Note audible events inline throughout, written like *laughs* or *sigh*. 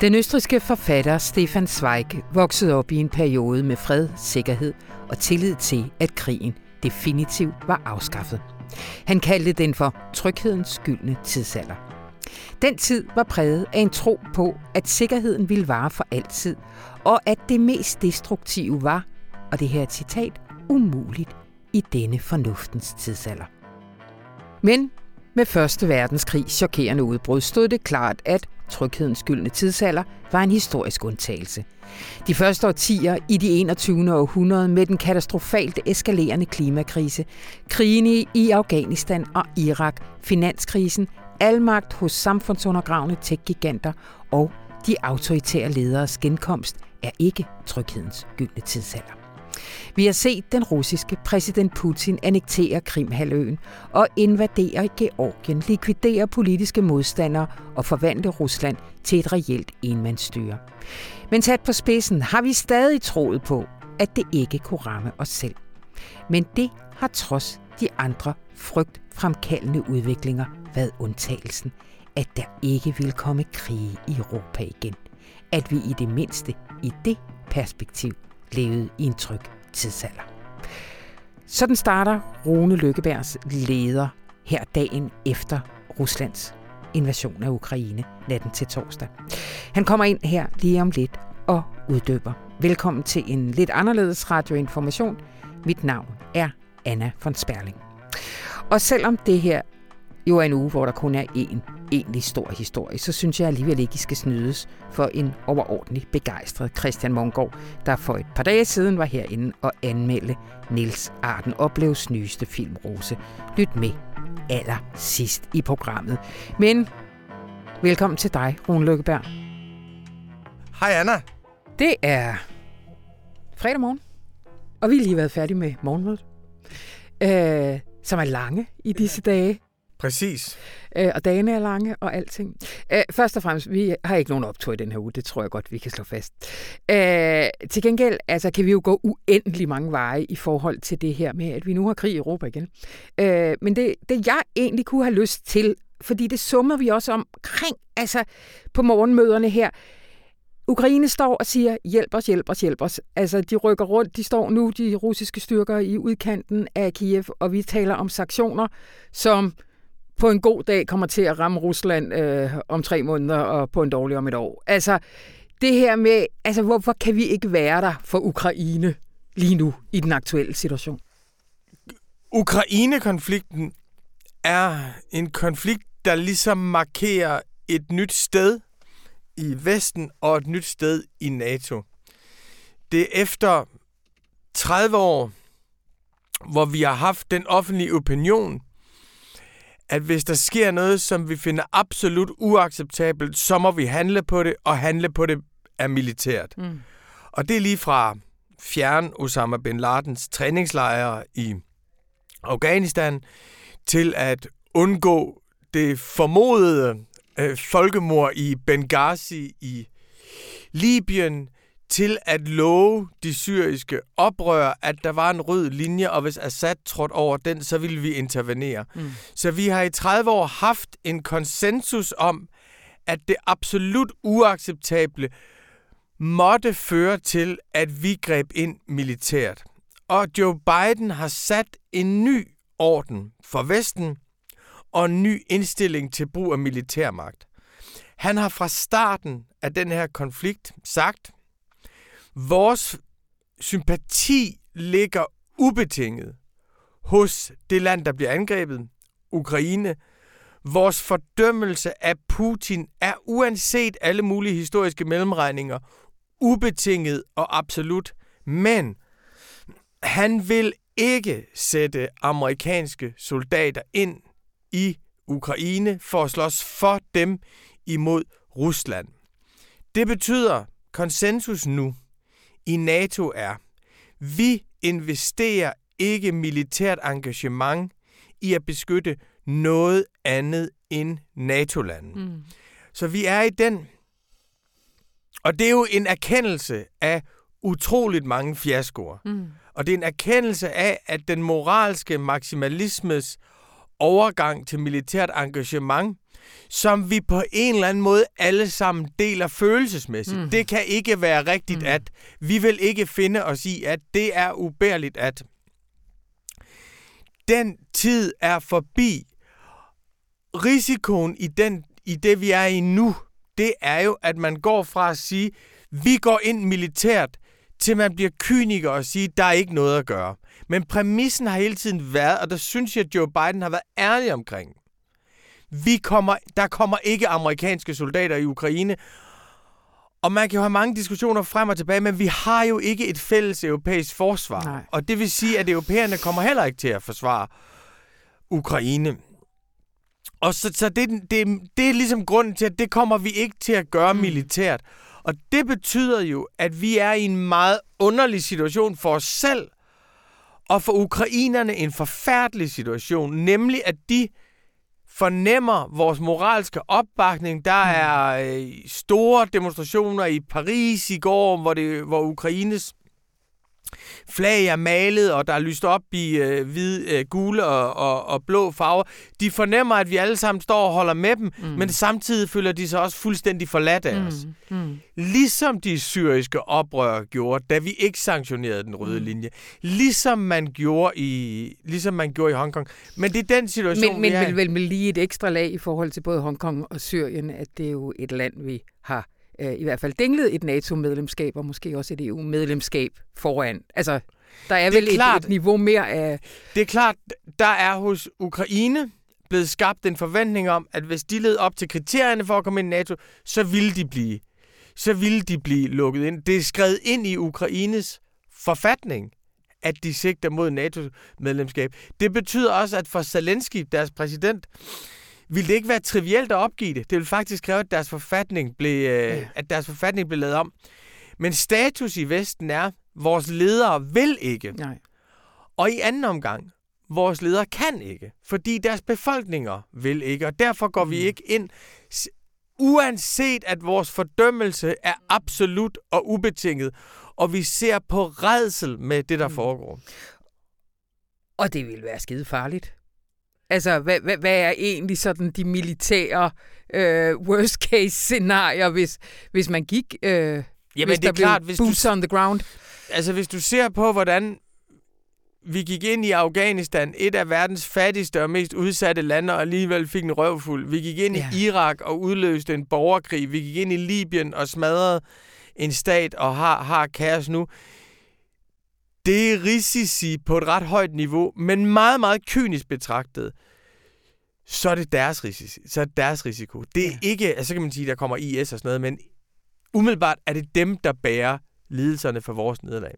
Den østriske forfatter Stefan Zweig voksede op i en periode med fred, sikkerhed og tillid til, at krigen definitivt var afskaffet. Han kaldte den for tryghedens gyldne tidsalder. Den tid var præget af en tro på, at sikkerheden ville vare for altid, og at det mest destruktive var, og det her citat, umuligt i denne fornuftens tidsalder. Men med Første Verdenskrig chokerende udbrud stod det klart, at tryghedens skyldne tidsalder var en historisk undtagelse. De første årtier i de 21. århundrede med den katastrofalt eskalerende klimakrise, krigene i Afghanistan og Irak, finanskrisen, almagt hos samfundsundergravende tech-giganter og de autoritære lederes genkomst er ikke tryghedens gyldne tidsalder. Vi har set den russiske præsident Putin annektere Krimhaløen og invadere Georgien, likvidere politiske modstandere og forvandle Rusland til et reelt enmandsstyre. Men sat på spidsen har vi stadig troet på, at det ikke kunne ramme os selv. Men det har trods de andre frygtfremkaldende udviklinger været undtagelsen, at der ikke vil komme krige i Europa igen. At vi i det mindste i det perspektiv levede i en tryg tidsalder. Sådan starter Rune Lykkebergs leder her dagen efter Ruslands invasion af Ukraine natten til torsdag. Han kommer ind her lige om lidt og uddøber. Velkommen til en lidt anderledes radioinformation. Mit navn er Anna von Sperling. Og selvom det her jo er en uge, hvor der kun er én egentlig stor historie, så synes jeg alligevel ikke, I skal snydes for en overordentlig begejstret Christian Mongård, der for et par dage siden var herinde og anmelde Nils Arden Opleves nyeste film Rose. Lyt med aller sidst i programmet. Men velkommen til dig, Rune Lykkeberg. Hej Anna. Det er fredag morgen, og vi har lige været færdige med morgenmødet, øh, som er lange i disse dage. Præcis. Øh, og dagene er lange og alting. Øh, først og fremmest, vi har ikke nogen optur i den her uge, det tror jeg godt, vi kan slå fast. Øh, til gengæld altså, kan vi jo gå uendelig mange veje i forhold til det her med, at vi nu har krig i Europa igen. Øh, men det, det jeg egentlig kunne have lyst til, fordi det summer vi også omkring altså, på morgenmøderne her, Ukraine står og siger, hjælp os, hjælp os, hjælp os. Altså, de rykker rundt. De står nu, de russiske styrker, i udkanten af Kiev, og vi taler om sanktioner, som på en god dag kommer til at ramme Rusland øh, om tre måneder, og på en dårlig om et år. Altså, det her med, altså, hvorfor kan vi ikke være der for Ukraine lige nu i den aktuelle situation? Ukraine-konflikten er en konflikt, der ligesom markerer et nyt sted i Vesten og et nyt sted i NATO. Det er efter 30 år, hvor vi har haft den offentlige opinion, at hvis der sker noget, som vi finder absolut uacceptabelt, så må vi handle på det, og handle på det er militært. Mm. Og det er lige fra fjern Osama bin Ladens træningslejre i Afghanistan til at undgå det formodede øh, folkemord i Benghazi i Libyen, til at love de syriske oprør, at der var en rød linje, og hvis Assad trådte over den, så ville vi intervenere. Mm. Så vi har i 30 år haft en konsensus om, at det absolut uacceptable måtte føre til, at vi greb ind militært. Og Joe Biden har sat en ny orden for Vesten og en ny indstilling til brug af militærmagt. Han har fra starten af den her konflikt sagt, Vores sympati ligger ubetinget hos det land, der bliver angrebet, Ukraine. Vores fordømmelse af Putin er uanset alle mulige historiske mellemregninger ubetinget og absolut. Men han vil ikke sætte amerikanske soldater ind i Ukraine for at slås for dem imod Rusland. Det betyder konsensus nu, i NATO er, vi investerer ikke militært engagement i at beskytte noget andet end NATO-landen. Mm. Så vi er i den. Og det er jo en erkendelse af utroligt mange fiaskoer. Mm. Og det er en erkendelse af, at den moralske maksimalismes overgang til militært engagement som vi på en eller anden måde alle sammen deler følelsesmæssigt. Mm. Det kan ikke være rigtigt, mm. at vi vil ikke finde os i, at det er ubærligt, at den tid er forbi. Risikoen i, den, i det, vi er i nu, det er jo, at man går fra at sige, vi går ind militært, til man bliver kyniker og siger, der er ikke noget at gøre. Men præmissen har hele tiden været, og der synes jeg, at Joe Biden har været ærlig omkring, vi kommer, der kommer ikke amerikanske soldater i Ukraine. Og man kan jo have mange diskussioner frem og tilbage, men vi har jo ikke et fælles europæisk forsvar. Nej. Og det vil sige, at europæerne kommer heller ikke til at forsvare Ukraine. Og så, så det, det, det er ligesom grunden til, at det kommer vi ikke til at gøre mm. militært. Og det betyder jo, at vi er i en meget underlig situation for os selv, og for ukrainerne en forfærdelig situation, nemlig at de fornemmer vores moralske opbakning. Der mm. er øh, store demonstrationer i Paris i går, hvor, det, hvor Ukraines flag er malet, og der er lyst op i øh, hvid, øh, gule og, og, og blå farver. De fornemmer, at vi alle sammen står og holder med dem, mm. men samtidig føler de sig også fuldstændig forladt af mm. os. Mm. Ligesom de syriske oprør gjorde, da vi ikke sanktionerede den røde mm. linje. Ligesom man gjorde i, ligesom man gjorde i Hongkong. Men det er den situation, men, men, vi er Men vel med lige et ekstra lag i forhold til både Hongkong og Syrien, at det er jo et land, vi har øh, i hvert fald dinglet et NATO-medlemskab, og måske også et EU-medlemskab foran. Altså, der er, er vel klart, et, et niveau mere af... Det er klart, der er hos Ukraine blevet skabt en forventning om, at hvis de led op til kriterierne for at komme ind i NATO, så ville de blive, så ville de blive lukket ind. Det er skrevet ind i Ukraines forfatning, at de sigter mod NATO-medlemskab. Det betyder også, at for Zelensky, deres præsident, ville det ikke være trivielt at opgive det. Det ville faktisk kræve, at deres forfatning blev, øh, ja. at deres forfatning blev lavet om. Men status i Vesten er, vores ledere vil ikke. Nej. Og i anden omgang, vores ledere kan ikke, fordi deres befolkninger vil ikke, og derfor går mm. vi ikke ind, uanset at vores fordømmelse er absolut og ubetinget, og vi ser på redsel med det, der mm. foregår. Og det vil være skide farligt. Altså, hvad, hvad, hvad er egentlig sådan de militære øh, worst case scenarier, hvis, hvis man gik, øh, Jamen, hvis det er klart, hvis boots du, on the ground? Altså, hvis du ser på, hvordan vi gik ind i Afghanistan, et af verdens fattigste og mest udsatte lande, og alligevel fik en røvfuld. Vi gik ind ja. i Irak og udløste en borgerkrig. Vi gik ind i Libyen og smadrede en stat og har, har kaos nu. Det er risici på et ret højt niveau, men meget, meget kynisk betragtet, så er det deres, risici, så er det deres risiko. Det er ja. ikke, altså så kan man sige, der kommer IS og sådan noget, men umiddelbart er det dem, der bærer lidelserne for vores nederlag.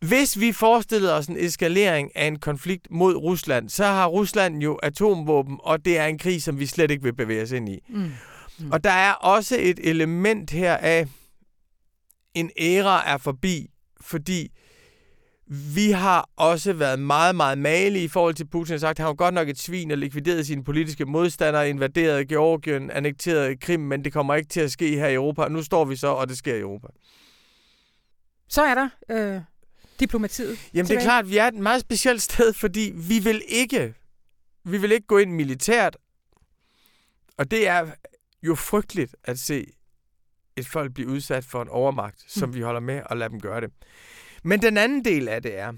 Hvis vi forestillede os en eskalering af en konflikt mod Rusland, så har Rusland jo atomvåben, og det er en krig, som vi slet ikke vil bevæge os ind i. Mm. Mm. Og der er også et element her af, en æra er forbi, fordi vi har også været meget, meget malige i forhold til Putin. Har sagt, at han var godt nok et svin og likvideret sine politiske modstandere, invaderet Georgien, annekteret Krim, men det kommer ikke til at ske her i Europa. Nu står vi så, og det sker i Europa. Så er der øh, diplomatiet. Jamen tilbage. det er klart, at vi er et meget specielt sted, fordi vi vil ikke, vi vil ikke gå ind militært. Og det er jo frygteligt at se et folk blive udsat for en overmagt, som mm. vi holder med og lader dem gøre det. Men den anden del af det er,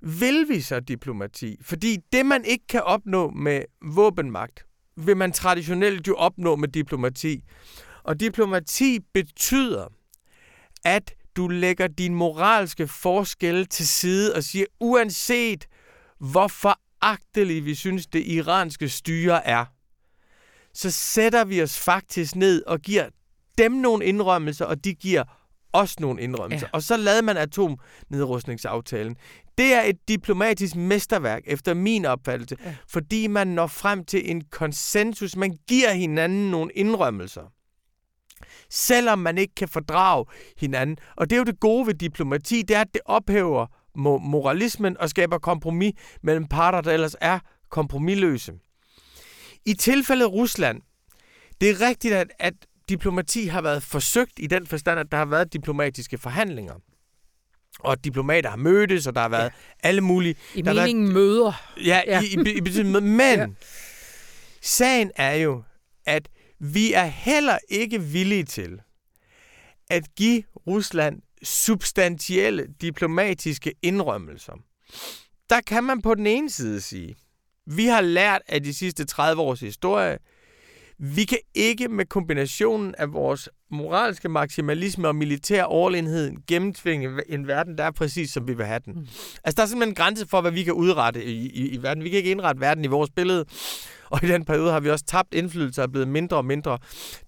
vil vi så diplomati? Fordi det, man ikke kan opnå med våbenmagt, vil man traditionelt jo opnå med diplomati. Og diplomati betyder, at du lægger din moralske forskel til side og siger, uanset hvor foragteligt vi synes, det iranske styre er, så sætter vi os faktisk ned og giver dem nogle indrømmelser, og de giver også nogle indrømmelser. Ja. Og så lavede man atomnedrustningsaftalen. Det er et diplomatisk mesterværk, efter min opfattelse, ja. fordi man når frem til en konsensus. Man giver hinanden nogle indrømmelser. Selvom man ikke kan fordrage hinanden. Og det er jo det gode ved diplomati, det er, at det ophæver moralismen og skaber kompromis mellem parter, der ellers er kompromilløse. I tilfældet Rusland, det er rigtigt, at, at diplomati har været forsøgt i den forstand, at der har været diplomatiske forhandlinger. Og diplomater har mødtes, og der har været ja. alle mulige... I der meningen været, møder. Ja, ja. i, i, i betydning Men ja. sagen er jo, at vi er heller ikke villige til at give Rusland substantielle diplomatiske indrømmelser. Der kan man på den ene side sige, vi har lært af de sidste 30 års historie, vi kan ikke med kombinationen af vores moralske maksimalisme og militær overlegenhed gennemtvinge en verden, der er præcis som vi vil have den. Mm. Altså, der er simpelthen en grænse for, hvad vi kan udrette i, i, i verden. Vi kan ikke indrette verden i vores billede, og i den periode har vi også tabt indflydelse og er blevet mindre og mindre.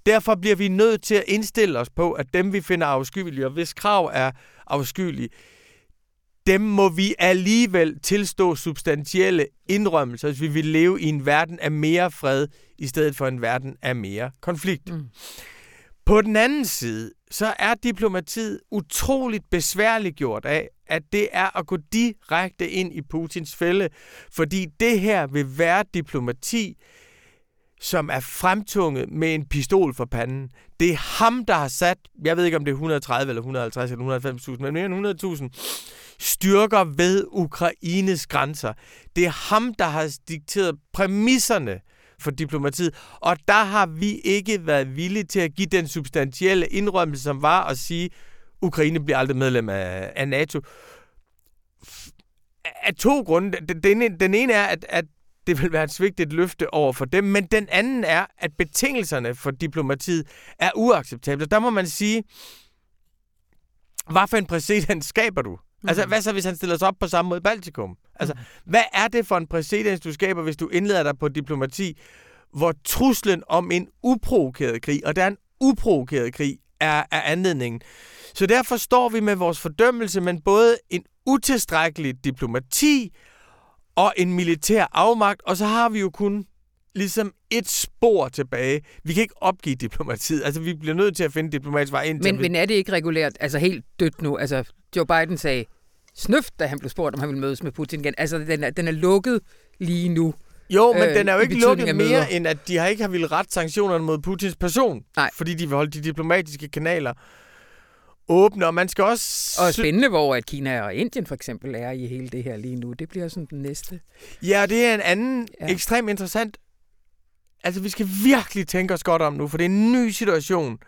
Derfor bliver vi nødt til at indstille os på, at dem, vi finder afskyelige, og hvis krav er afskyelige, dem må vi alligevel tilstå substantielle indrømmelser, hvis vi vil leve i en verden af mere fred, i stedet for en verden af mere konflikt. Mm. På den anden side, så er diplomatiet utroligt besværligt gjort af, at det er at gå direkte ind i Putins fælde, fordi det her vil være diplomati, som er fremtunget med en pistol for panden. Det er ham, der har sat, jeg ved ikke om det er 130 eller 150 eller 190.000, men mere end 100.000 styrker ved Ukraines grænser. Det er ham, der har dikteret præmisserne for diplomatiet, og der har vi ikke været villige til at give den substantielle indrømmelse, som var at sige, Ukraine bliver aldrig medlem af, af NATO. Af to grunde. Den, den ene er, at, at det vil være et svigtet løfte over for dem, men den anden er, at betingelserne for diplomatiet er uacceptable. Der må man sige, hvad for en præcedens skaber du? Mm. Altså, hvad så, hvis han stiller sig op på samme måde i Baltikum? Altså, mm. hvad er det for en præcedens, du skaber, hvis du indleder dig på diplomati, hvor truslen om en uprovokeret krig, og der er en uprovokeret krig, er, er anledningen. Så derfor står vi med vores fordømmelse, men både en utilstrækkelig diplomati og en militær afmagt, og så har vi jo kun ligesom et spor tilbage. Vi kan ikke opgive diplomatiet. Altså, vi bliver nødt til at finde diplomatisk vej ind. Men, vi... men er det ikke regulært, altså helt dødt nu? Altså, Joe Biden sagde snøft, da han blev spurgt, om han ville mødes med Putin igen. Altså, den er, den er lukket lige nu. Jo, men øh, den er jo ikke lukket mere, end at de har ikke har ville ret sanktionerne mod Putins person. Nej. Fordi de vil holde de diplomatiske kanaler åbne, og man skal også... Og spændende, hvor at Kina og Indien for eksempel er i hele det her lige nu. Det bliver sådan den næste. Ja, det er en anden ja. ekstremt interessant... Altså, vi skal virkelig tænke os godt om nu, for det er en ny situation.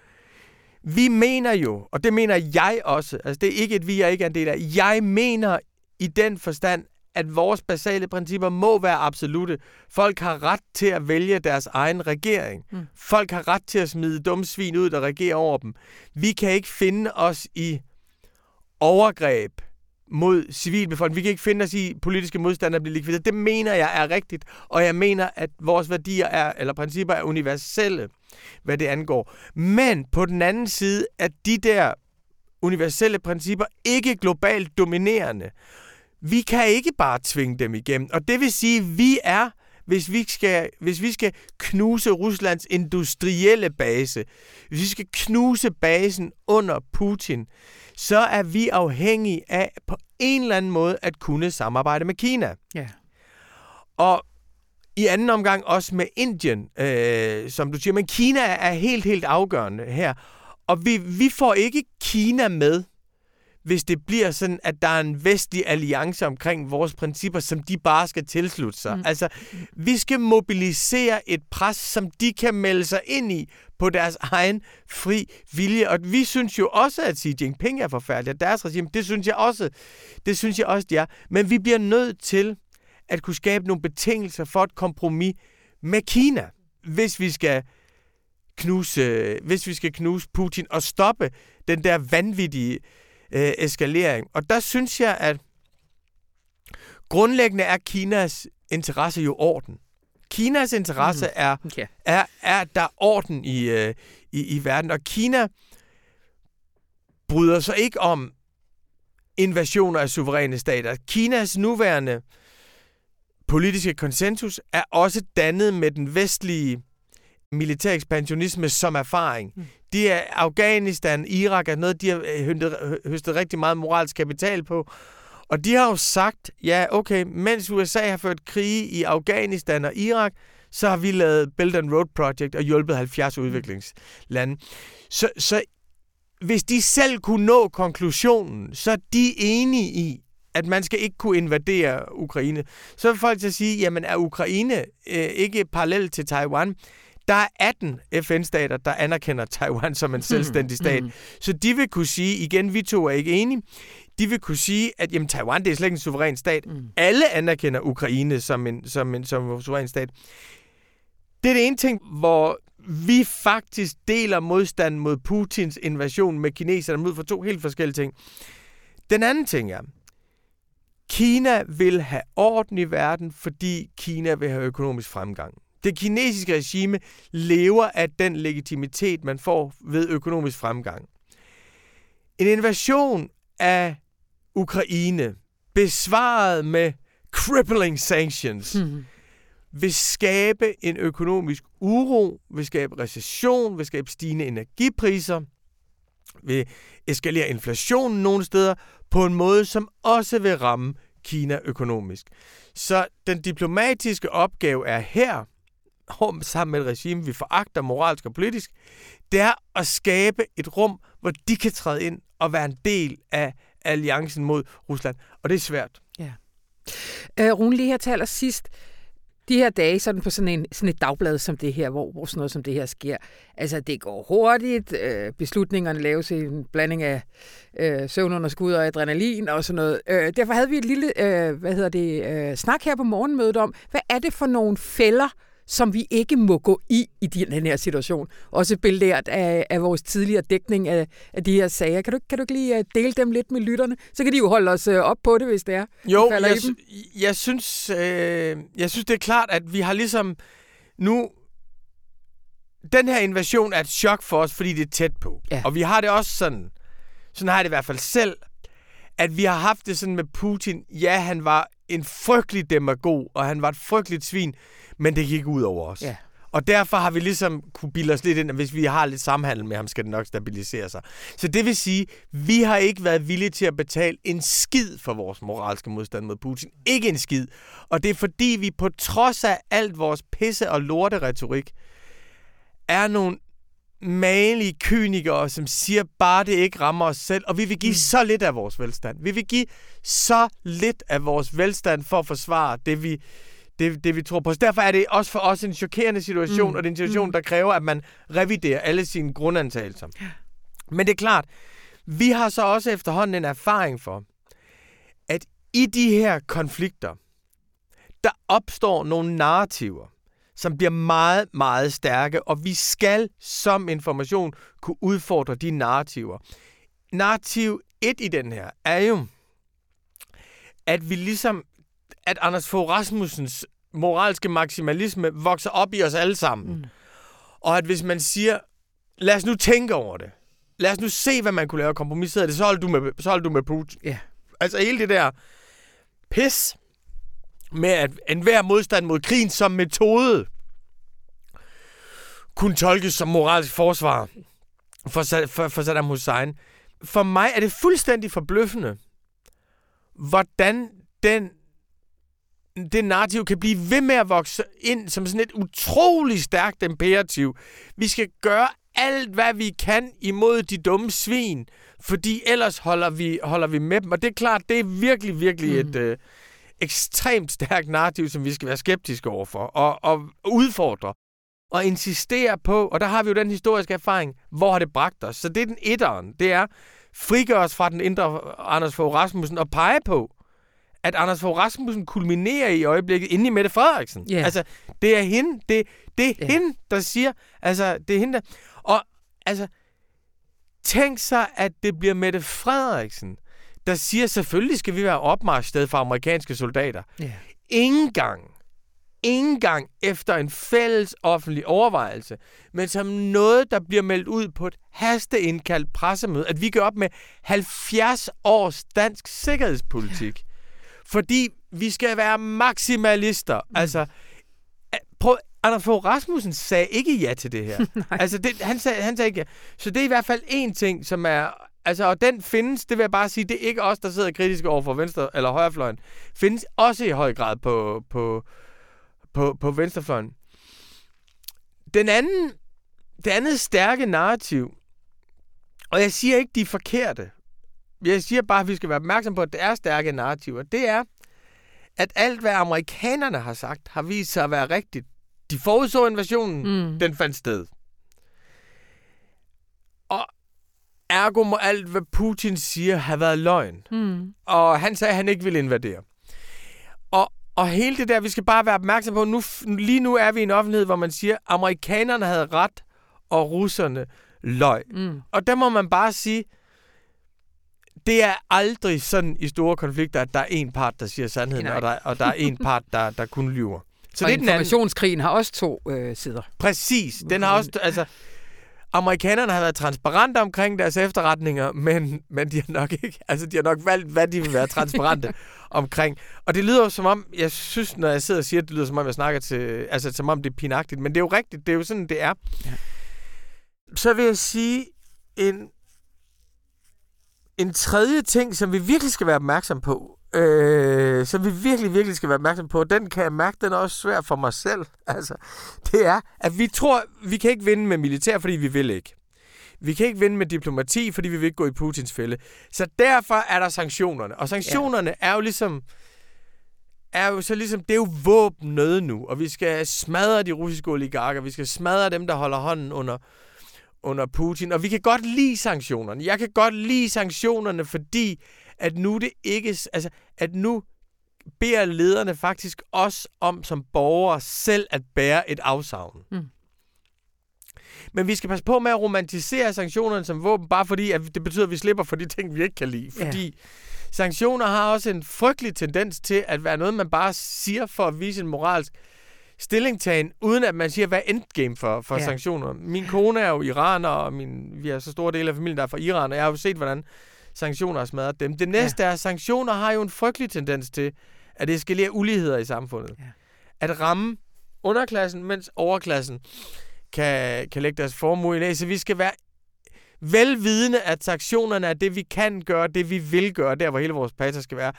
Vi mener jo, og det mener jeg også, altså det er ikke et vi er ikke en del af, jeg mener i den forstand, at vores basale principper må være absolute. Folk har ret til at vælge deres egen regering. Mm. Folk har ret til at smide dumme svin ud, der regerer over dem. Vi kan ikke finde os i overgreb mod civilbefolkningen. Vi kan ikke finde os i politiske modstandere bliver likvideret. Det mener jeg er rigtigt, og jeg mener, at vores værdier er, eller principper er universelle, hvad det angår. Men på den anden side er de der universelle principper ikke globalt dominerende. Vi kan ikke bare tvinge dem igennem. Og det vil sige, at vi er, hvis vi, skal, hvis vi skal knuse Ruslands industrielle base, hvis vi skal knuse basen under Putin, så er vi afhængige af på en eller anden måde at kunne samarbejde med Kina. Ja. Og i anden omgang også med Indien, øh, som du siger. Men Kina er helt, helt afgørende her. Og vi, vi får ikke Kina med hvis det bliver sådan, at der er en vestlig alliance omkring vores principper, som de bare skal tilslutte sig. Mm. Altså, vi skal mobilisere et pres, som de kan melde sig ind i på deres egen fri vilje. Og vi synes jo også, at Xi Jinping er forfærdelig, og deres regime, det synes jeg også, det synes jeg også, de er. Men vi bliver nødt til at kunne skabe nogle betingelser for et kompromis med Kina, hvis vi skal knuse, hvis vi skal knuse Putin og stoppe den der vanvittige øh, eskalering. Og der synes jeg, at grundlæggende er Kinas interesse jo orden. Kinas interesse mm. er, okay. er, er, at der er orden i, øh, i, i verden. Og Kina bryder sig ikke om invasioner af suveræne stater. Kinas nuværende politiske konsensus er også dannet med den vestlige militær ekspansionisme som erfaring. Mm. De er Afghanistan, Irak er noget, de har øh, høstet, høstet rigtig meget moralsk kapital på. Og de har jo sagt, ja, okay, mens USA har ført krige i Afghanistan og Irak, så har vi lavet Belt and Road Project og hjulpet 70 mm. udviklingslande. Så, så hvis de selv kunne nå konklusionen, så er de enige i, at man skal ikke kunne invadere Ukraine. Så vil folk at sige, jamen er Ukraine øh, ikke parallel til Taiwan? Der er 18 FN-stater, der anerkender Taiwan som en selvstændig stat. Mm. Så de vil kunne sige, igen, vi to er ikke enige, de vil kunne sige, at jamen, Taiwan det er slet ikke en suveræn stat. Mm. Alle anerkender Ukraine som en, som en, som en suveræn stat. Det er det ene ting, hvor vi faktisk deler modstand mod Putins invasion med kineserne ud for to helt forskellige ting. Den anden ting er, Kina vil have orden i verden, fordi Kina vil have økonomisk fremgang. Det kinesiske regime lever af den legitimitet, man får ved økonomisk fremgang. En invasion af Ukraine, besvaret med crippling sanctions, mm. vil skabe en økonomisk uro, vil skabe recession, vil skabe stigende energipriser, vil eskalere inflationen nogle steder på en måde, som også vil ramme Kina økonomisk. Så den diplomatiske opgave er her, sammen med et regime, vi foragter moralsk og politisk, det er at skabe et rum, hvor de kan træde ind og være en del af alliancen mod Rusland. Og det er svært. Ja. Øh, Rune, lige her til allersidst. De her dage, sådan på sådan, en, sådan et dagblad som det her, hvor, hvor sådan noget som det her sker, altså det går hurtigt, øh, beslutningerne laves i en blanding af øh, søvnunderskud og adrenalin og sådan noget. Øh, derfor havde vi et lille, øh, hvad hedder det, øh, snak her på morgenmødet om, hvad er det for nogle fælder, som vi ikke må gå i i den her situation. Også belært af, af vores tidligere dækning af, af de her sager. Kan du, kan du ikke lige øh, dele dem lidt med lytterne? Så kan de jo holde os øh, op på det, hvis det er. Jo, jeg, jeg, synes, øh, jeg synes, det er klart, at vi har ligesom nu... Den her invasion er et chok for os, fordi det er tæt på. Ja. Og vi har det også sådan, sådan har jeg det i hvert fald selv, at vi har haft det sådan med Putin. Ja, han var en frygtelig demagog, og han var et frygteligt svin men det gik ud over os. Ja. Og derfor har vi ligesom kunne bilde os lidt ind, at hvis vi har lidt samhandel med ham, skal det nok stabilisere sig. Så det vil sige, vi har ikke været villige til at betale en skid for vores moralske modstand mod Putin. Ikke en skid. Og det er fordi, vi på trods af alt vores pisse- og lorte-retorik, er nogle malige kynikere, som siger bare, det ikke rammer os selv, og vi vil give mm. så lidt af vores velstand. Vi vil give så lidt af vores velstand for at forsvare det, vi, det, det vi tror på. Så derfor er det også for os en chokerende situation, mm. og det er en situation, mm. der kræver, at man reviderer alle sine grundantagelser. Men det er klart, vi har så også efterhånden en erfaring for, at i de her konflikter, der opstår nogle narrativer, som bliver meget, meget stærke, og vi skal som information kunne udfordre de narrativer. Narrativ 1 i den her er jo, at vi ligesom at Anders Fogh Rasmussens moralske maksimalisme vokser op i os alle sammen. Mm. Og at hvis man siger, lad os nu tænke over det. Lad os nu se, hvad man kunne lave kompromiseret det. Så holder du med, så holder du med Putin. Yeah. Altså hele det der pis med at enhver modstand mod krigen som metode kunne tolkes som moralsk forsvar for, for, for Saddam Hussein. For mig er det fuldstændig forbløffende, hvordan den det narrativ kan blive ved med at vokse ind som sådan et utrolig stærkt imperativ. Vi skal gøre alt, hvad vi kan imod de dumme svin, fordi ellers holder vi, holder vi med dem. Og det er klart, det er virkelig, virkelig mm. et øh, ekstremt stærkt narrativ, som vi skal være skeptiske overfor og, og udfordre. Og insistere på, og der har vi jo den historiske erfaring, hvor har det bragt os. Så det er den etteren, det er frigøre os fra den indre Anders Fogh Rasmussen og pege på, at Anders Fogh Rasmussen kulminerer i øjeblikket inde i Mette Frederiksen. Yeah. Altså, det er hende, det, det er yeah. hende, der siger, altså, det er hende, der, og altså, tænk sig, at det bliver Mette Frederiksen, der siger, selvfølgelig skal vi være opmarststed for amerikanske soldater. Yeah. Ingen gang, ingen gang efter en fælles offentlig overvejelse, men som noget, der bliver meldt ud på et hasteindkaldt pressemøde, at vi går op med 70 års dansk sikkerhedspolitik. Fordi vi skal være maksimalister. Mm. Altså, prøv, Anders Fogh Rasmussen sagde ikke ja til det her. *laughs* altså, det, han, sagde, han sagde ikke ja. Så det er i hvert fald en ting, som er... Altså, og den findes, det vil jeg bare sige, det er ikke os, der sidder kritisk over for venstre eller højrefløjen. Findes også i høj grad på, på, på, på venstrefløjen. Den anden, det andet stærke narrativ, og jeg siger ikke, de er forkerte, jeg siger bare, at vi skal være opmærksom på, at det er stærke narrativer. Det er, at alt, hvad amerikanerne har sagt, har vist sig at være rigtigt. de forudså invasionen, mm. den fandt sted. Og ergo må alt, hvad Putin siger, have været løgn. Mm. Og han sagde, at han ikke ville invadere. Og, og hele det der, vi skal bare være opmærksom på, nu, lige nu er vi i en offentlighed, hvor man siger, at amerikanerne havde ret, og russerne løg. Mm. Og der må man bare sige, det er aldrig sådan i store konflikter, at der er en part, der siger sandheden, Nej. og der, og der er en *laughs* part, der, der kun lyver. Så og det er den anden. informationskrigen har også to øh, sider. Præcis. Den har også, altså, amerikanerne har været transparente omkring deres efterretninger, men, men de har nok ikke, altså de har nok valgt, hvad de vil være transparente *laughs* omkring. Og det lyder jo som om, jeg synes, når jeg sidder og siger, det lyder som om, jeg snakker til, altså som om det er pinagtigt, men det er jo rigtigt, det er jo sådan, det er. Ja. Så vil jeg sige, en, en tredje ting, som vi virkelig skal være opmærksom på, øh, som vi virkelig, virkelig skal være opmærksom på, den kan jeg mærke, den er også svær for mig selv. *laughs* Altså, det er, at vi tror, vi kan ikke vinde med militær, fordi vi vil ikke. Vi kan ikke vinde med diplomati, fordi vi vil ikke gå i Putins fælde. Så derfor er der sanktionerne. Og sanktionerne ja. er jo ligesom er jo så ligesom, det er jo våbnet nu, og vi skal smadre de russiske oligarker, vi skal smadre dem, der holder hånden under, under Putin, og vi kan godt lide sanktionerne. Jeg kan godt lide sanktionerne, fordi at nu det ikke, altså, at nu beder lederne faktisk os om som borgere selv at bære et afsavn. Mm. Men vi skal passe på med at romantisere sanktionerne som våben, bare fordi at det betyder, at vi slipper for de ting, vi ikke kan lide. Ja. Fordi sanktioner har også en frygtelig tendens til at være noget, man bare siger for at vise en moralsk stillingtagen, uden at man siger, hvad endgame for, for Ja. sanktioner. Min kone er jo iraner, og min, vi har så store dele af familien, der er fra Iran, og jeg har jo set, hvordan sanktioner har smadret dem. Det næste ja. er, at sanktioner har jo en frygtelig tendens til at eskalere uligheder i samfundet. Ja. At ramme underklassen, mens overklassen kan, kan lægge deres formue i næse. Så vi skal være velvidende, at sanktionerne er det, vi kan gøre, det vi vil gøre, der hvor hele vores patos skal være.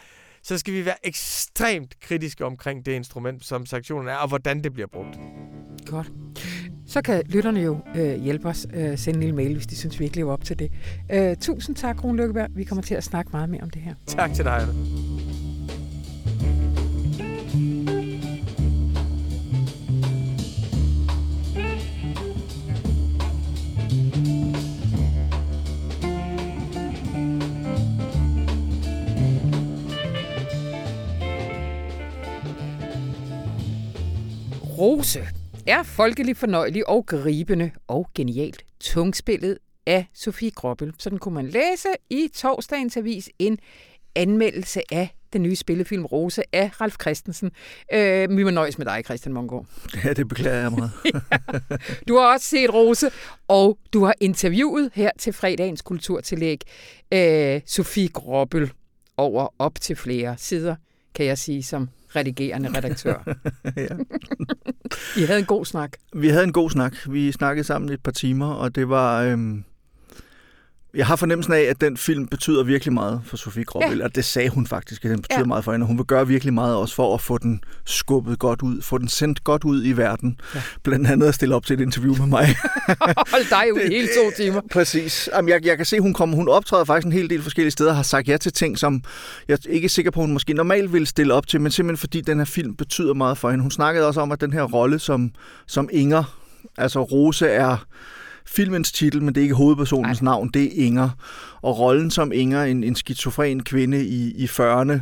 Så skal vi være ekstremt kritiske omkring det instrument, som sanktionerne er, og hvordan det bliver brugt. Godt. Så kan lytterne jo øh, hjælpe os øh, sende en lille mail, hvis de synes, vi ikke lever op til det. Øh, tusind tak, Rune Lykkeberg. Vi kommer til at snakke meget mere om det her. Tak til dig, Anna. Rose er folkelig fornøjelig og gribende og genialt tungspillet af Sofie Gråbøl. Sådan kunne man læse i torsdagens avis en anmeldelse af den nye spillefilm Rose af Ralf Christensen. Øh, vi må nøjes med dig, Christian Mongård. *laughs* Ja, det beklager jeg meget. *laughs* Du har også set Rose, og du har interviewet her til fredagens kulturtillæg øh, Sofie Gråbøl over op til flere sider, kan jeg sige, som redigerende redaktør. *laughs* ja. I havde en god snak. Vi havde en god snak. Vi snakkede sammen et par timer, og det var... Øhm, jeg har fornemmelsen af, at den film betyder virkelig meget for Sofie Gråbøl, ja. og det sagde hun faktisk, at den betyder Ja. meget for hende. Hun vil gøre virkelig meget også for at få den skubbet godt ud, få den sendt godt ud i verden. Ja. Blandt andet at stille op til et interview med mig. *laughs* Hold dig ud i hele to timer. Præcis. Jamen, jeg, jeg kan se, hun kommer, hun optræder faktisk en hel del forskellige steder og har sagt ja til ting, som jeg er ikke sikker på, hun måske normalt ville stille op til, men simpelthen fordi den her film betyder meget for hende. Hun snakkede også om, at den her rolle som, som Inger, altså Rose er filmens titel, men det er ikke hovedpersonens Nej. Navn, det er Inger. Og rollen som Inger, en, en skizofren kvinde i, i 40'erne,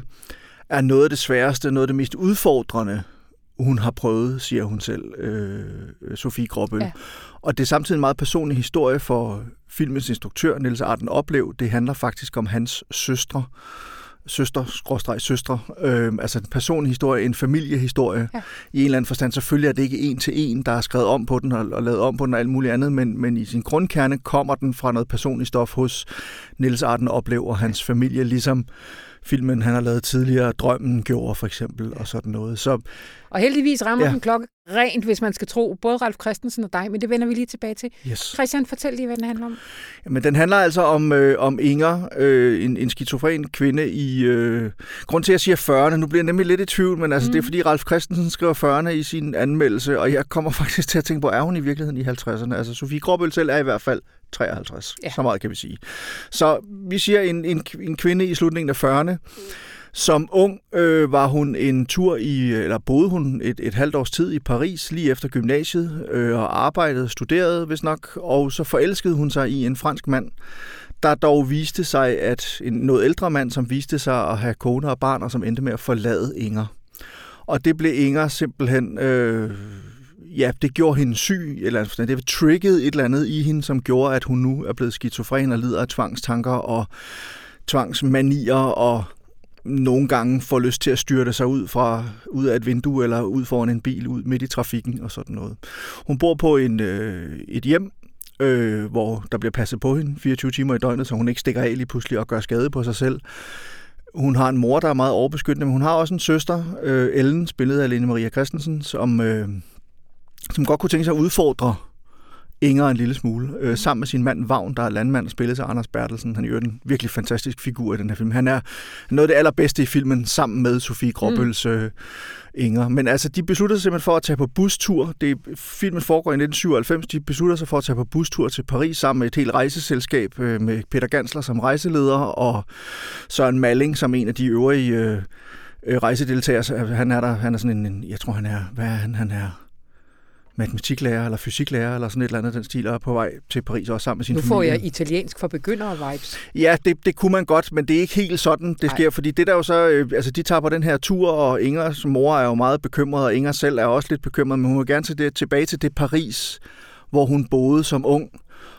er noget af det sværeste, noget af det mest udfordrende, hun har prøvet, siger hun selv, øh, Sofie Gråbøl. Ja. Ja. Og det er samtidig en meget personlig historie for filmens instruktør, Niels Arden Oplev. Det handler faktisk om hans søstre, søster, skråstreg søstre, øh, altså en personlig historie, en familiehistorie. Ja. I en eller anden forstand. Selvfølgelig er det ikke en til en, der er skrevet om på den og, og lavet om på den og alt muligt andet, men, men i sin grundkerne kommer den fra noget personligt stof hos Niels Arden Oplev og hans familie, ligesom filmen, han har lavet tidligere, Drømmen gjorde for eksempel, og sådan noget. Så Og heldigvis rammer ja. Ja. den klokke rent, hvis man skal tro både Ralf Christensen og dig, men det vender vi lige tilbage til. yes. Christian, fortæl lige, hvad den handler om. Men den handler altså om, øh, om Inger, øh, en, en skizofren kvinde i... Øh, grund til, at jeg siger 40'erne, nu bliver jeg nemlig lidt i tvivl, men altså, Mm. mm. det er fordi Ralf Christensen skriver 40'erne i sin anmeldelse, og jeg kommer *laughs* faktisk til at tænke på, er hun i virkeligheden i 50'erne? Altså, Sofie Gråbøl selv er i hvert fald 53. Ja. Så meget kan vi sige. Så vi siger en, en, en kvinde i slutningen af 40'erne, Som ung øh, var hun en tur i, eller boede hun et, et halvt års tid i Paris, lige efter gymnasiet, øh, og arbejdede, studerede hvis nok, og så forelskede hun sig i en fransk mand, der dog viste sig, at en noget ældre mand, som viste sig at have kone og barn, og som endte med at forlade Inger. Og det blev Inger simpelthen... Øh, ja, det gjorde hende syg, eller det triggede et eller andet i hende, som gjorde, at hun nu er blevet skizofren og lider af tvangstanker og tvangsmanier og nogle gange får lyst til at styrte sig ud fra ud af et vindue eller ud foran en bil ud midt i trafikken og sådan noget. Hun bor på en, øh, et hjem, øh, hvor der bliver passet på hende 24 timer i døgnet, så hun ikke stikker af lige pludselig og gør skade på sig selv. Hun har en mor, der er meget overbeskyttende, men hun har også en søster, øh, Ellen, spillet af Lene Maria Christensen, som, øh, som godt kunne tænke sig at udfordre Inger en lille smule, øh, sammen med sin mand Vagn, der er landmand, spillet af Anders Bertelsen. Han er en virkelig fantastisk figur i den her film. Han er noget af det allerbedste i filmen, sammen med Sofie Gråbøls mm. øh, Inger. Men altså, de beslutter sig simpelthen for at tage på bustur. Det, filmen foregår i 1997. De beslutter sig for at tage på bustur til Paris sammen med et helt rejseselskab øh, med Peter Gansler som rejseleder og Søren Malling som en af de øvrige øh, øh, rejsedeltagere. Han er der, han er sådan en, jeg tror han er, hvad er han, han er matematiklærer eller fysiklærer eller sådan et eller andet den stil, og er på vej til Paris også sammen med sin familie. Nu får jeg italiensk for begyndere vibes. Ja, det, det kunne man godt, men det er ikke helt sådan, det sker, Ej. fordi det der jo så, øh, altså de tager på den her tur, og Ingers mor er jo meget bekymret, og Inger selv er også lidt bekymret, men hun vil gerne til det, tilbage til det Paris, hvor hun boede som ung,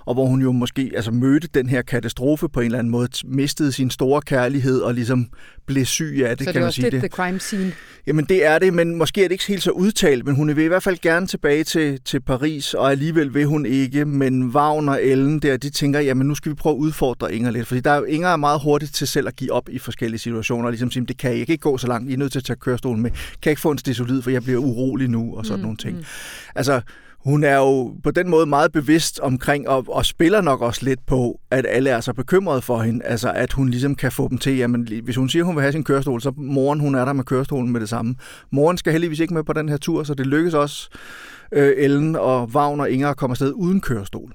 og hvor hun jo måske altså, mødte den her katastrofe på en eller anden måde, mistede sin store kærlighed og ligesom blev syg af det, så kan man sige. Så det er også the crime scene? Jamen det er det, men måske er det ikke helt så udtalt, men hun vil i hvert fald gerne tilbage til, til Paris, og alligevel vil hun ikke, men Vagn og Ellen der, de tænker, jamen nu skal vi prøve at udfordre Inger lidt, fordi der er, Inger er meget hurtigt til selv at give op i forskellige situationer, og ligesom sige, det kan jeg ikke gå så langt, I er nødt til at tage kørestolen med, kan jeg ikke få en stisolid, for jeg bliver urolig nu, og sådan mm, nogle ting. Mm. Altså, hun er jo på den måde meget bevidst omkring, og, og spiller nok også lidt på, at alle er så bekymrede for hende. Altså, at hun ligesom kan få dem til, jamen, hvis hun siger, hun vil have sin kørestol, så moren, hun er der med kørestolen med det samme. Moren skal heldigvis ikke med på den her tur, så det lykkes også øh, Ellen og Wagner og Inger at komme afsted uden kørestol.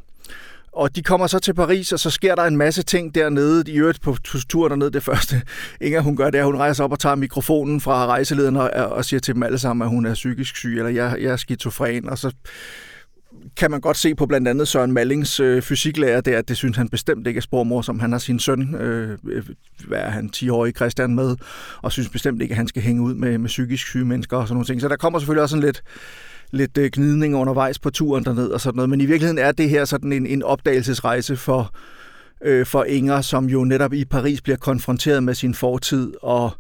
Og de kommer så til Paris, og så sker der en masse ting dernede. I øvrigt på tur dernede, det første *laughs* Inger hun gør, det er, at hun rejser op og tager mikrofonen fra rejselederen og, og siger til dem alle sammen, at hun er psykisk syg, eller jeg, jeg er skizofren. Og så kan man godt se på blandt andet Søren Mallings øh, fysiklærer der, at det synes han bestemt ikke er spormor, som Han har sin søn, øh, øh hvad er han, 10-årig Christian med, og synes bestemt ikke, at han skal hænge ud med, med psykisk syge mennesker og sådan nogle ting. Så der kommer selvfølgelig også sådan lidt lidt øh, gnidning undervejs på turen derned og sådan noget. Men i virkeligheden er det her sådan en, en opdagelsesrejse for, øh, for Inger, som jo netop i Paris bliver konfronteret med sin fortid, og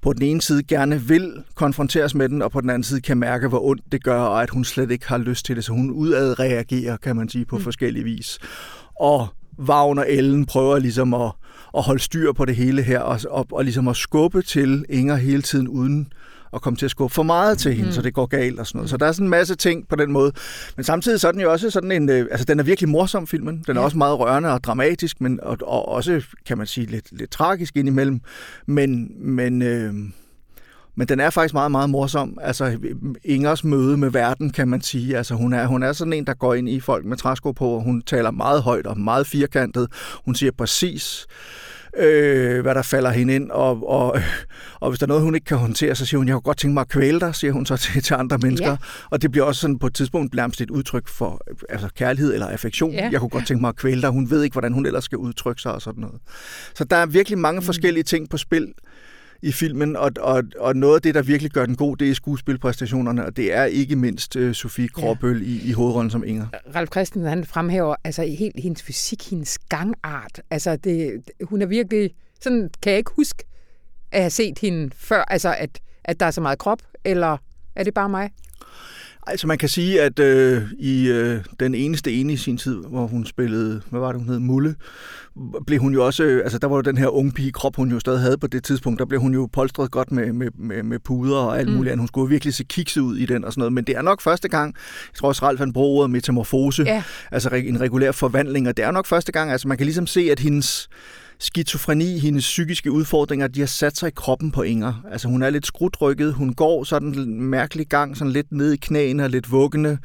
på den ene side gerne vil konfronteres med den, og på den anden side kan mærke, hvor ondt det gør, og at hun slet ikke har lyst til det, så hun udadreagerer, kan man sige, på mm. forskellige vis. Og Wagner Ellen prøver ligesom at, at holde styr på det hele her, og, og, og ligesom at skubbe til Inger hele tiden, uden at komme til at skubbe for meget til hende, mm. så det går galt og sådan noget. Så der er sådan en masse ting på den måde. Men samtidig så er den jo også sådan en... Øh, altså, den er virkelig morsom, filmen. Den er ja. også meget rørende og dramatisk, men og, og også, kan man sige, lidt, lidt tragisk indimellem. Men, men, øh, men den er faktisk meget, meget morsom. Altså, Ingers møde med verden, kan man sige. Altså, hun er, hun er sådan en, der går ind i folk med træsko på, og hun taler meget højt og meget firkantet. Hun siger præcis øh, hvad der falder hende ind, og, og, og hvis der er noget, hun ikke kan håndtere, så siger hun, jeg kunne godt tænke mig at kvæle dig, siger hun så til, til andre mennesker. Ja. Og det bliver også sådan på et tidspunkt nærmest et udtryk for altså kærlighed eller affektion. Ja. Jeg kunne godt tænke mig at kvæle dig. Hun ved ikke, hvordan hun ellers skal udtrykke sig og sådan noget. Så der er virkelig mange mm. forskellige ting på spil i filmen, og, og, og noget af det, der virkelig gør den god, det er skuespilpræstationerne, og det er ikke mindst uh, Sofie Gråbøl ja. i, i hovedrollen som Inger. Ralf Christensen, han fremhæver altså helt hendes fysik, hendes gangart. Altså, det, hun er virkelig... Sådan kan jeg ikke huske at have set hende før, altså at, at der er så meget krop, eller er det bare mig? Altså man kan sige, at øh, i øh, den eneste ene i sin tid, hvor hun spillede, hvad var det hun hed, Mulle, blev hun jo også, øh, altså der var jo den her unge pige krop, hun jo stadig havde på det tidspunkt, der blev hun jo polstret godt med, med, med, med puder og alt mm. muligt, hun skulle virkelig se kikset ud i den og sådan noget, men det er nok første gang, jeg tror også Ralf han bruger ordet metamorfose, ja. altså en regulær forvandling, og det er nok første gang, altså man kan ligesom se, at hendes skizofreni, hendes psykiske udfordringer, de har sat sig i kroppen på Inger. Altså hun er lidt skrutrykket, hun går sådan en mærkelig gang, sådan lidt ned i knæene og lidt vuggende.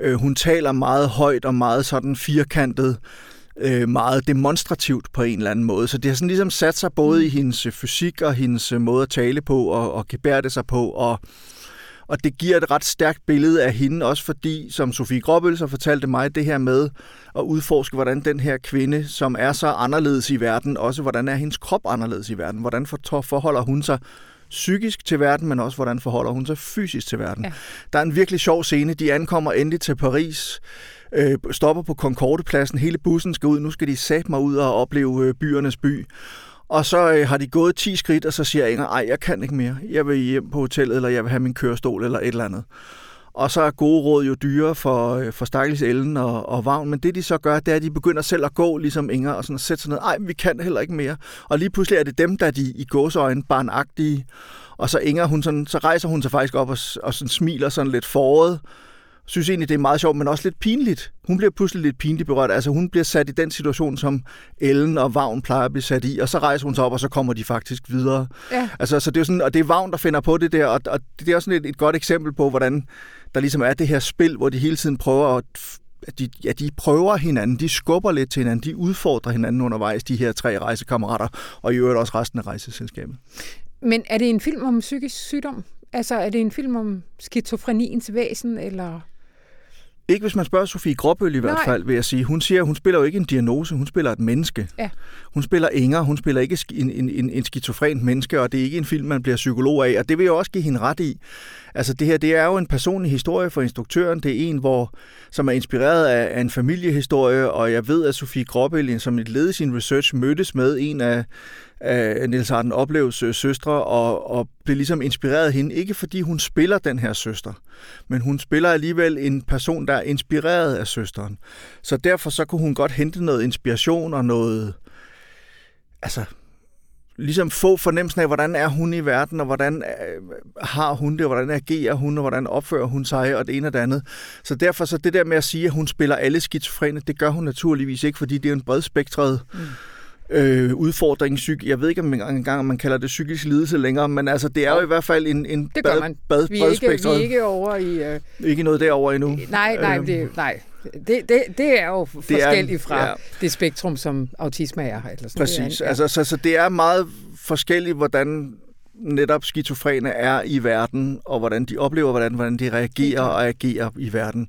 Øh, hun taler meget højt og meget sådan firkantet. øh, meget demonstrativt på en eller anden måde. Så det har sådan ligesom sat sig både i hendes fysik og hendes måde at tale på og, og gebærde sig på, og og det giver et ret stærkt billede af hende, også fordi, som Sofie Gråbøl så fortalte mig, det her med at udforske, hvordan den her kvinde, som er så anderledes i verden, også hvordan er hendes krop anderledes i verden, hvordan forholder hun sig psykisk til verden, men også hvordan forholder hun sig fysisk til verden. Ja. Der er en virkelig sjov scene. De ankommer endelig til Paris, øh, stopper på Concordepladsen, hele bussen skal ud, nu skal de sætte mig ud og opleve øh, byernes by. Og så øh, har de gået 10 skridt, og så siger Inger, ej, jeg kan ikke mere. Jeg vil hjem på hotellet, eller jeg vil have min kørestol, eller et eller andet. Og så er gode råd jo dyre for, øh, for Stakkels Ellen og, og Vagn. Men det de så gør, det er, at de begynder selv at gå, ligesom Inger, og sådan at sætte sig ned. Ej, vi kan heller ikke mere. Og lige pludselig er det dem, der de i gåsøjne barnagtige. Og så Inger, hun sådan, så rejser hun sig faktisk op og, og sådan smiler sådan lidt foråret synes egentlig, det er meget sjovt, men også lidt pinligt. Hun bliver pludselig lidt pinligt berørt. Altså hun bliver sat i den situation, som Ellen og Vagn plejer at blive sat i, og så rejser hun sig op, og så kommer de faktisk videre. Ja. Altså, så det er sådan, og det er Vagn, der finder på det der, og, og det er også sådan et, et godt eksempel på, hvordan der ligesom er det her spil, hvor de hele tiden prøver at at de, ja, de prøver hinanden, de skubber lidt til hinanden, de udfordrer hinanden undervejs, de her tre rejsekammerater, og i øvrigt også resten af rejseselskabet. Men er det en film om psykisk sygdom? Altså, er det en film om skizofreniens væsen, eller... Ikke hvis man spørger Sofie Gråbøl i hvert Nej. fald, vil jeg sige. Hun siger, hun spiller jo ikke en diagnose, hun spiller et menneske. Ja. Hun spiller Inger, hun spiller ikke en, en, en, en skizofrent menneske, og det er ikke en film, man bliver psykolog af, og det vil jeg også give hende ret i. Altså det her, det er jo en personlig historie for instruktøren. Det er en, hvor, som er inspireret af, af en familiehistorie, og jeg ved, at Sofie Gråbøl, som et led i sin research, mødtes med en af, af Niels Arden Oplevs øh, søstre, og, og blev ligesom inspireret af hende, ikke fordi hun spiller den her søster, men hun spiller alligevel en person, der er inspireret af søsteren. Så derfor så kunne hun godt hente noget inspiration og noget, altså ligesom få fornemmelsen af, hvordan er hun i verden, og hvordan øh, har hun det, og hvordan agerer hun, og hvordan opfører hun sig, og det ene og det andet. Så derfor så det der med at sige, at hun spiller alle skizofrene, det gør hun naturligvis ikke, fordi det er en bredspektret mm øh, udfordring. Psyk jeg ved ikke om engang, om man kalder det psykisk lidelse længere, men altså, det er jo i hvert fald en, en det bad, man. bad, vi, er ikke, vi er ikke over i... Øh... Ikke noget derovre endnu. Nej, nej, øhm. det, nej. Det, det, det er jo forskelligt fra ja. det spektrum, som autisme er. Eller sådan Præcis. Det er, ja. altså, så, så det er meget forskelligt, hvordan netop skizofrene er i verden, og hvordan de oplever, hvordan, hvordan de reagerer og agerer i verden.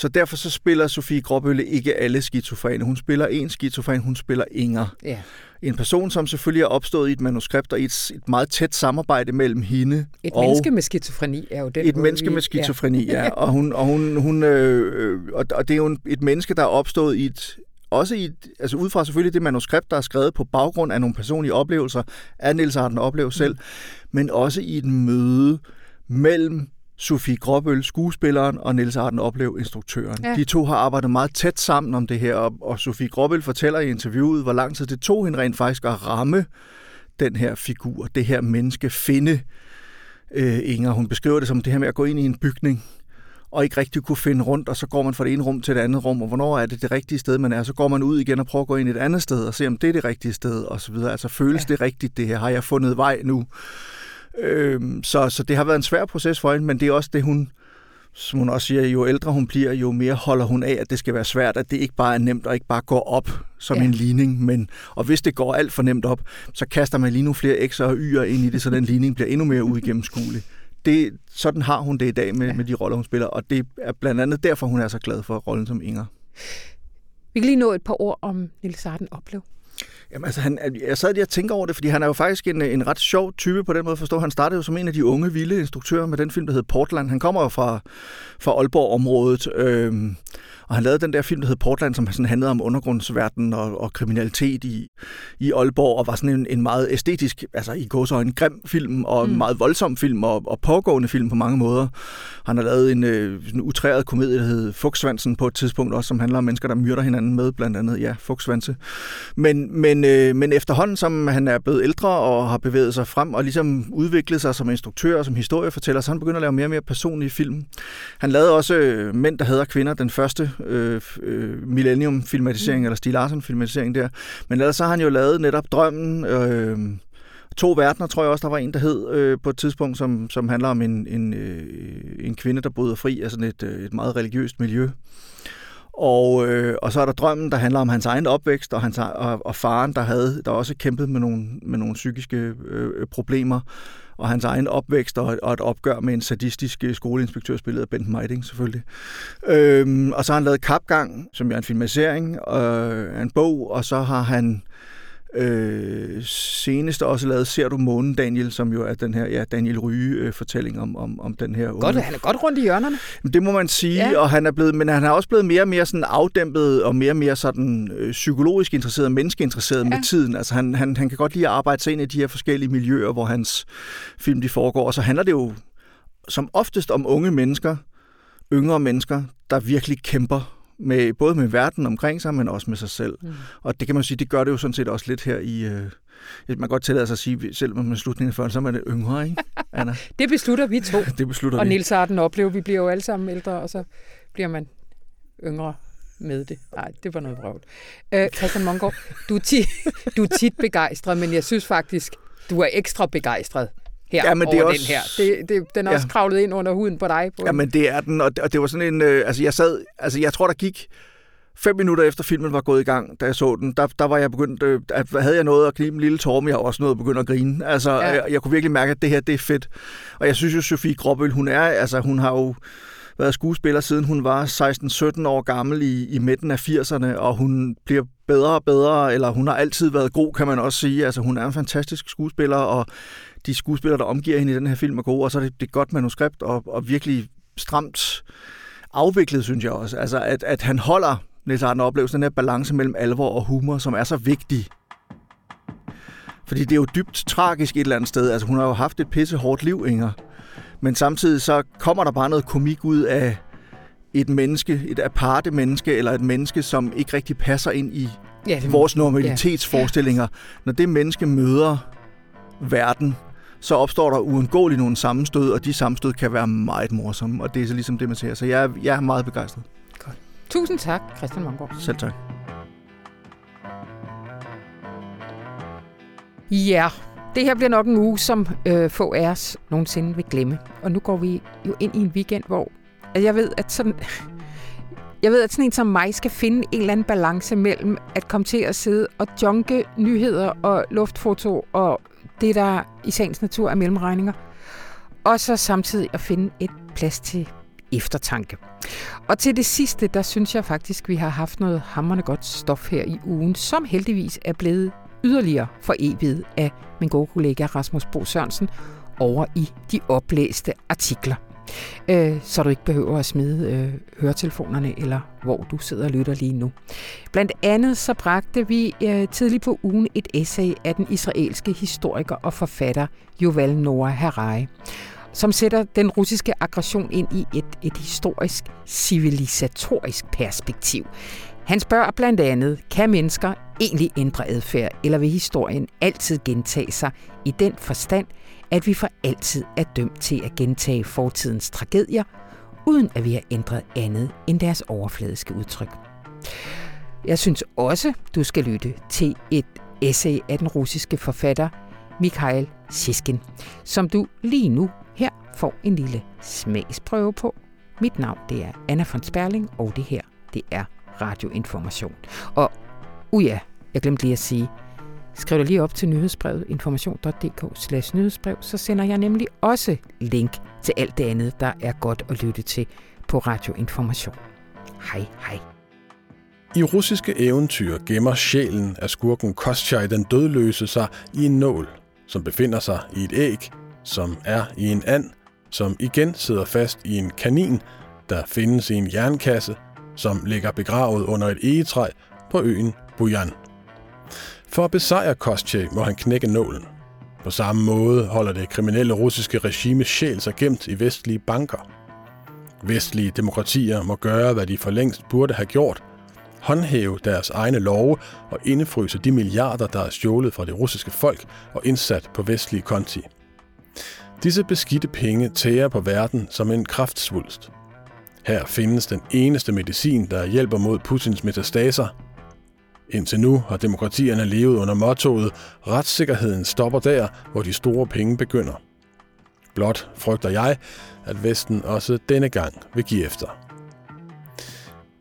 Så derfor så spiller Sofie Gråbølle ikke alle skizofrene. Hun spiller en skizofren, hun spiller Inger. Ja. En person, som selvfølgelig er opstået i et manuskript og i et, et meget tæt samarbejde mellem hende et og... menneske med skizofreni er jo det. Et menneske vi... med skizofreni, ja. ja. *laughs* Og, hun, og, hun, hun, øh, øh, og det er jo et menneske, der er opstået i et også i, altså ud fra selvfølgelig det manuskript, der er skrevet på baggrund af nogle personlige oplevelser af Niels Arden oplever selv, mm. men også i et møde mellem Sofie Gråbøl, skuespilleren, og Niels Arden Oplev, instruktøren. Ja. De to har arbejdet meget tæt sammen om det her, og, og Sofie Gråbøl fortæller i interviewet, hvor lang tid det tog hende rent faktisk at ramme den her figur, det her menneske, finde øh, Inger. Hun beskriver det som det her med at gå ind i en bygning, og ikke rigtig kunne finde rundt, og så går man fra det ene rum til det andet rum, og hvornår er det det rigtige sted, man er. Så går man ud igen og prøver at gå ind i et andet sted, og se, om det er det rigtige sted, og så videre. Altså, føles ja. det rigtigt, det her? Har jeg fundet vej nu? Øhm, så, så det har været en svær proces for hende, men det er også det, hun, som hun også siger, jo ældre hun bliver, jo mere holder hun af, at det skal være svært, at det ikke bare er nemt og ikke bare går op som ja. en ligning. Men, og hvis det går alt for nemt op, så kaster man lige nogle flere x'er og y'er ind i det, så den ligning bliver endnu mere uigennemskuelig. Det, sådan har hun det i dag med, ja. med de roller, hun spiller, og det er blandt andet derfor, hun er så glad for rollen som Inger. Vi kan lige nå et par ord om Nils Arden Oplev. Jamen, altså, han, øh, jeg sad lige og tænker over det, fordi han er jo faktisk en, øh, en ret sjov type på den måde forstå. Han startede jo som en af de unge, vilde instruktører med den film, der hed Portland. Han kommer jo fra, fra Aalborg-området, øh, og han lavede den der film, der hed Portland, som sådan handlede om undergrundsverden og, og kriminalitet i, i Aalborg, og var sådan en, en meget æstetisk, altså i går så en grim film, og mm. en meget voldsom film, og, og pågående film på mange måder. Han har lavet en, øh, en utræret komedie, der hed Fugtsvansen på et tidspunkt også, som handler om mennesker, der myrder hinanden med, blandt andet, ja, Fugtsvanse. Men, men, øh, men efterhånden, som han er blevet ældre og har bevæget sig frem, og ligesom udviklet sig som instruktør og som historiefortæller, så han begynder at lave mere og mere personlige film. Han lavede også øh, Mænd, der hader kvinder, den første øh, øh, Millennium-filmatisering, mm. eller Stig Larsen-filmatisering der. Men ellers så har han jo lavet netop Drømmen, øh, To verdener, tror jeg også, der var en, der hed øh, på et tidspunkt, som, som handler om en, en, øh, en kvinde, der bryder fri af sådan et, øh, et meget religiøst miljø. Og, øh, og så er der drømmen, der handler om hans egen opvækst, og, hans, og, og faren, der havde der også kæmpet med nogle, med nogle psykiske øh, problemer, og hans egen opvækst, og, og et opgør med en sadistisk øh, skoleinspektør, spillet af Bent Meiding selvfølgelig. Øhm, og så har han lavet Kapgang, som er en filmatisering øh, en bog, og så har han Øh, senest også lavet Ser du månen, Daniel, som jo er den her ja, Daniel Ryge-fortælling øh, om, om, om den her unge. Godt, han er godt rundt i hjørnerne. Det må man sige, ja. og han er blevet, men han er også blevet mere og mere sådan afdæmpet og mere og mere sådan øh, psykologisk interesseret, menneskeinteresseret ja. med tiden. Altså han, han, han kan godt lide at arbejde sig ind i de her forskellige miljøer, hvor hans film de foregår, og så handler det jo som oftest om unge mennesker, yngre mennesker, der virkelig kæmper med, både med verden omkring sig, men også med sig selv. Mm. Og det kan man sige, det gør det jo sådan set også lidt her i... Øh, man kan godt tillade sig at sige, selv man slutningen før, så er man det yngre, ikke, Anna? *laughs* det beslutter vi to. *laughs* det beslutter og vi. Og Nils Arden oplever, vi bliver jo alle sammen ældre, og så bliver man yngre med det. Nej, det var noget vrøvl. Øh, Christian Mongård, du er, tit, *laughs* du er tit begejstret, men jeg synes faktisk, du er ekstra begejstret her ja, men over det er også, den her. Det, det, den er ja. også kravlet ind under huden på dig. På ja, men det er den, og det, og det var sådan en... Øh, altså, jeg sad... Altså, jeg tror, der gik fem minutter efter filmen var gået i gang, da jeg så den, der, der var jeg begyndt, øh, at havde jeg noget at knibe en lille tår, men jeg også noget at begynde at grine. Altså, ja. jeg, jeg kunne virkelig mærke, at det her, det er fedt. Og jeg synes jo, Sofie Gråbøl, hun er, altså, hun har jo været skuespiller siden hun var 16-17 år gammel i, i midten af 80'erne, og hun bliver bedre og bedre, eller hun har altid været god, kan man også sige. Altså, hun er en fantastisk skuespiller, og de skuespillere, der omgiver hende i den her film, er gode, og så er det, det er godt manuskript, og, og virkelig stramt afviklet, synes jeg også. Altså, at, at han holder Niels Arden oplevelse, den her balance mellem alvor og humor, som er så vigtig. Fordi det er jo dybt tragisk et eller andet sted. Altså, hun har jo haft et pisse hårdt liv, Inger. Men samtidig så kommer der bare noget komik ud af et menneske, et aparte menneske, eller et menneske, som ikke rigtig passer ind i ja, det, vores normalitetsforestillinger. Ja. Når det menneske møder verden, så opstår der uundgåeligt nogle sammenstød, og de sammenstød kan være meget morsomme, og det er så ligesom det, man ser. Så jeg, er, jeg er meget begejstret. Godt. Tusind tak, Christian Mongård. Selv tak. Ja, det her bliver nok en uge, som øh, få af os nogensinde vil glemme. Og nu går vi jo ind i en weekend, hvor altså jeg ved, at sådan... *laughs* Jeg ved, at sådan en som mig skal finde en eller anden balance mellem at komme til at sidde og junke nyheder og luftfoto og det, der i sagens natur er mellemregninger, og så samtidig at finde et plads til eftertanke. Og til det sidste, der synes jeg faktisk, vi har haft noget hammerne godt stof her i ugen, som heldigvis er blevet yderligere for evigt af min gode kollega Rasmus Bo Sørensen over i de oplæste artikler øh, så du ikke behøver at smide øh, høretelefonerne, eller hvor du sidder og lytter lige nu. Blandt andet så bragte vi øh, tidligt på ugen et essay af den israelske historiker og forfatter Yuval Noah Harari, som sætter den russiske aggression ind i et, et historisk, civilisatorisk perspektiv. Han spørger blandt andet, kan mennesker egentlig ændre adfærd, eller vil historien altid gentage sig i den forstand, at vi for altid er dømt til at gentage fortidens tragedier, uden at vi har ændret andet end deres overfladiske udtryk. Jeg synes også, du skal lytte til et essay af den russiske forfatter Mikhail Siskin, som du lige nu her får en lille smagsprøve på. Mit navn det er Anna von Sperling, og det her det er Radioinformation. Og uja, jeg glemte lige at sige, Skriv dig lige op til nyhedsbrevet information.dk nyhedsbrev, så sender jeg nemlig også link til alt det andet, der er godt at lytte til på Radio Information. Hej hej. I russiske eventyr gemmer sjælen af skurken Kostjaj den dødløse sig i en nål, som befinder sig i et æg, som er i en and, som igen sidder fast i en kanin, der findes i en jernkasse, som ligger begravet under et egetræ på øen Bujan. For at besejre Koschev må han knække nålen. På samme måde holder det kriminelle russiske regime sjæl sig gemt i vestlige banker. Vestlige demokratier må gøre, hvad de for længst burde have gjort, håndhæve deres egne love og indefryse de milliarder, der er stjålet fra det russiske folk og indsat på vestlige konti. Disse beskidte penge tærer på verden som en kraftsvulst. Her findes den eneste medicin, der hjælper mod Putins metastaser, Indtil nu har demokratierne levet under mottoet Retssikkerheden stopper der, hvor de store penge begynder. Blot frygter jeg, at Vesten også denne gang vil give efter.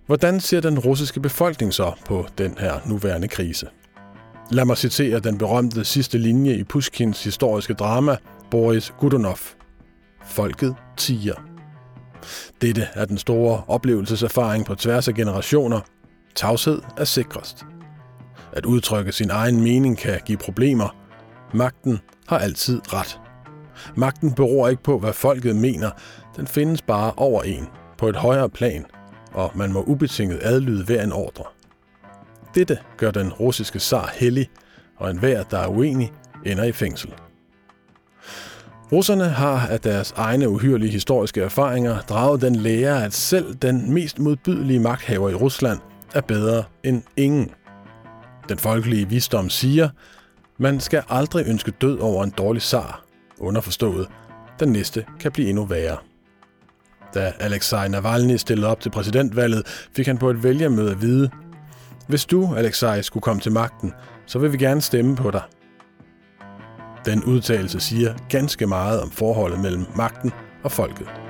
Hvordan ser den russiske befolkning så på den her nuværende krise? Lad mig citere den berømte sidste linje i Pushkins historiske drama, Boris Godunov. Folket tiger. Dette er den store oplevelseserfaring på tværs af generationer. Tavshed er sikrest. At udtrykke sin egen mening kan give problemer. Magten har altid ret. Magten beror ikke på, hvad folket mener. Den findes bare over en, på et højere plan, og man må ubetinget adlyde hver en ordre. Dette gør den russiske zar hellig, og enhver, der er uenig, ender i fængsel. Russerne har af deres egne uhyrelige historiske erfaringer draget den lære, at selv den mest modbydelige magthaver i Rusland er bedre end ingen. Den folkelige visdom siger, man skal aldrig ønske død over en dårlig sar, underforstået, den næste kan blive endnu værre. Da Alexei Navalny stillede op til præsidentvalget, fik han på et vælgermøde at vide, hvis du, Alexei, skulle komme til magten, så vil vi gerne stemme på dig. Den udtalelse siger ganske meget om forholdet mellem magten og folket.